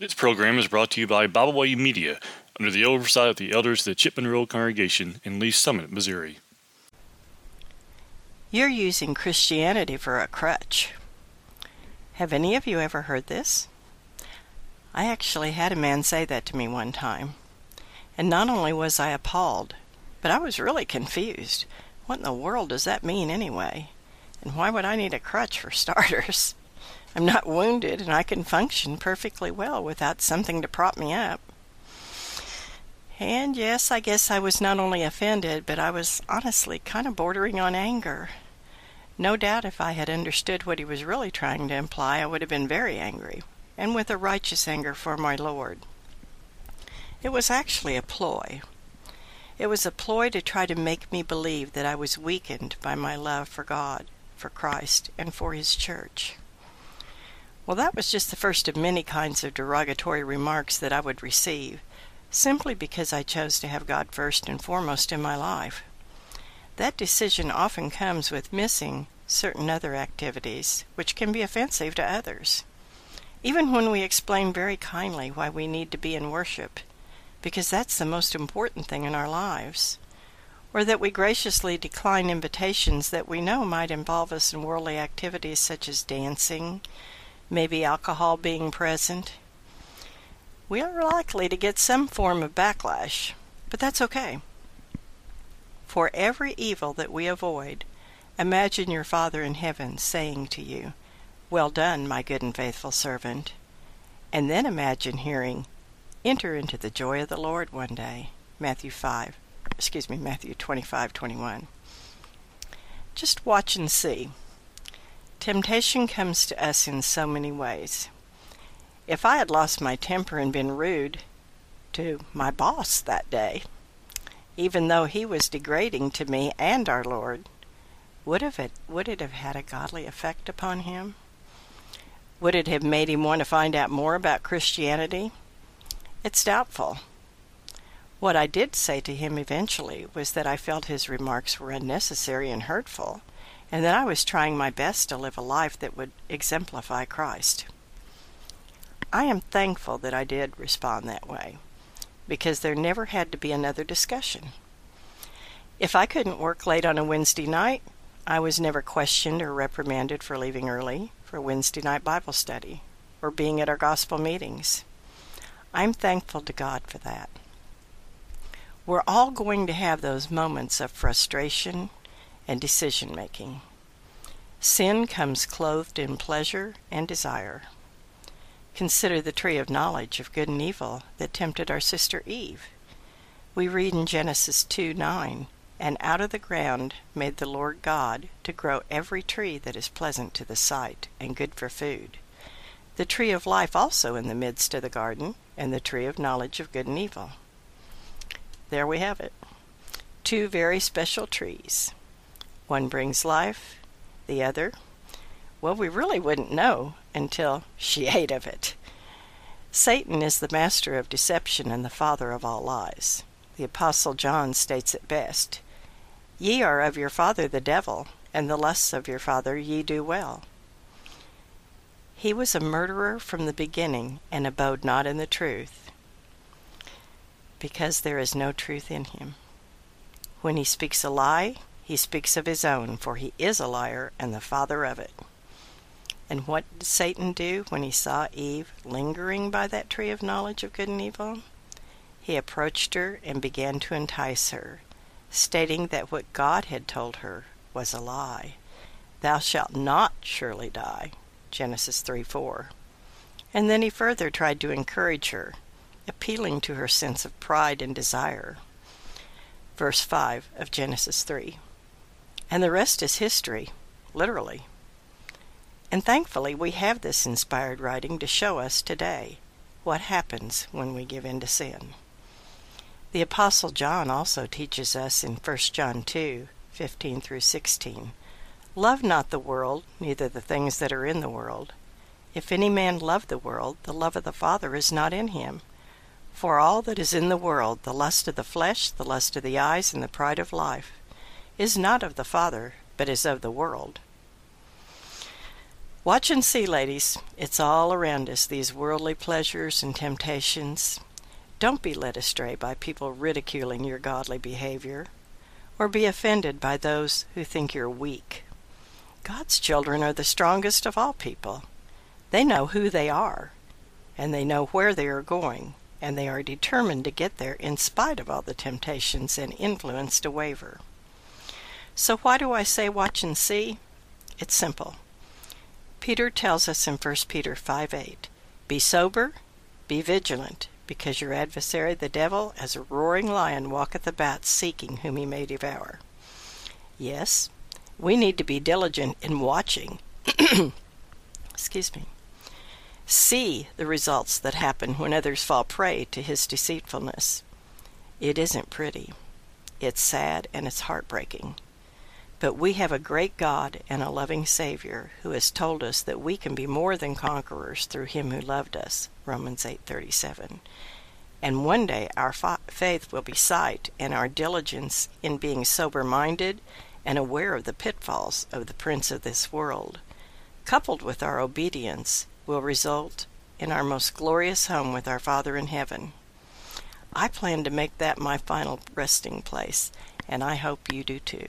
This program is brought to you by Bible Way Media under the oversight of the elders of the Chipman Road Congregation in Lee's Summit, Missouri. You're using Christianity for a crutch. Have any of you ever heard this? I actually had a man say that to me one time. And not only was I appalled, but I was really confused. What in the world does that mean anyway? And why would I need a crutch for starters? I'm not wounded and I can function perfectly well without something to prop me up. And yes, I guess I was not only offended, but I was honestly kind of bordering on anger. No doubt if I had understood what he was really trying to imply, I would have been very angry, and with a righteous anger for my Lord. It was actually a ploy. It was a ploy to try to make me believe that I was weakened by my love for God, for Christ, and for His church. Well, that was just the first of many kinds of derogatory remarks that I would receive, simply because I chose to have God first and foremost in my life. That decision often comes with missing certain other activities, which can be offensive to others. Even when we explain very kindly why we need to be in worship, because that's the most important thing in our lives, or that we graciously decline invitations that we know might involve us in worldly activities such as dancing, maybe alcohol being present, we are likely to get some form of backlash, but that's okay. For every evil that we avoid, imagine your Father in heaven saying to you, Well done, my good and faithful servant. And then imagine hearing, Enter into the joy of the Lord one day. Matthew 5, excuse me, Matthew 25, 21. Just watch and see. Temptation comes to us in so many ways. If I had lost my temper and been rude to my boss that day, even though he was degrading to me and our Lord, would have it would it have had a godly effect upon him? Would it have made him want to find out more about Christianity? It's doubtful. What I did say to him eventually was that I felt his remarks were unnecessary and hurtful, and that I was trying my best to live a life that would exemplify Christ. I am thankful that I did respond that way because there never had to be another discussion. If I couldn't work late on a Wednesday night, I was never questioned or reprimanded for leaving early for Wednesday night Bible study or being at our gospel meetings. I'm thankful to God for that. We're all going to have those moments of frustration and decision making. Sin comes clothed in pleasure and desire. Consider the tree of knowledge of good and evil that tempted our sister Eve. We read in Genesis 2 9, And out of the ground made the Lord God to grow every tree that is pleasant to the sight and good for food. The tree of life also in the midst of the garden, and the tree of knowledge of good and evil. There we have it. Two very special trees. One brings life, the other, well, we really wouldn't know until she ate of it. Satan is the master of deception and the father of all lies. The Apostle John states it best Ye are of your father the devil, and the lusts of your father ye do well. He was a murderer from the beginning, and abode not in the truth, because there is no truth in him. When he speaks a lie, he speaks of his own, for he is a liar and the father of it. And what did Satan do when he saw Eve lingering by that tree of knowledge of good and evil? He approached her and began to entice her, stating that what God had told her was a lie. Thou shalt not surely die. Genesis 3 4. And then he further tried to encourage her, appealing to her sense of pride and desire. Verse 5 of Genesis 3. And the rest is history, literally. And thankfully, we have this inspired writing to show us today what happens when we give in to sin. The Apostle John also teaches us in 1 John 2 15 through 16 Love not the world, neither the things that are in the world. If any man love the world, the love of the Father is not in him. For all that is in the world, the lust of the flesh, the lust of the eyes, and the pride of life, is not of the Father, but is of the world. Watch and see, ladies. It's all around us, these worldly pleasures and temptations. Don't be led astray by people ridiculing your godly behavior, or be offended by those who think you're weak. God's children are the strongest of all people. They know who they are, and they know where they are going, and they are determined to get there in spite of all the temptations and influence to waver. So, why do I say watch and see? It's simple. Peter tells us in 1 Peter 5 8, Be sober, be vigilant, because your adversary the devil, as a roaring lion, walketh about seeking whom he may devour. Yes, we need to be diligent in watching. Excuse me. See the results that happen when others fall prey to his deceitfulness. It isn't pretty. It's sad and it's heartbreaking. But we have a great God and a loving Savior who has told us that we can be more than conquerors through him who loved us. Romans 8:37. And one day our fa- faith will be sight and our diligence in being sober-minded and aware of the pitfalls of the prince of this world, coupled with our obedience, will result in our most glorious home with our Father in heaven. I plan to make that my final resting place, and I hope you do too.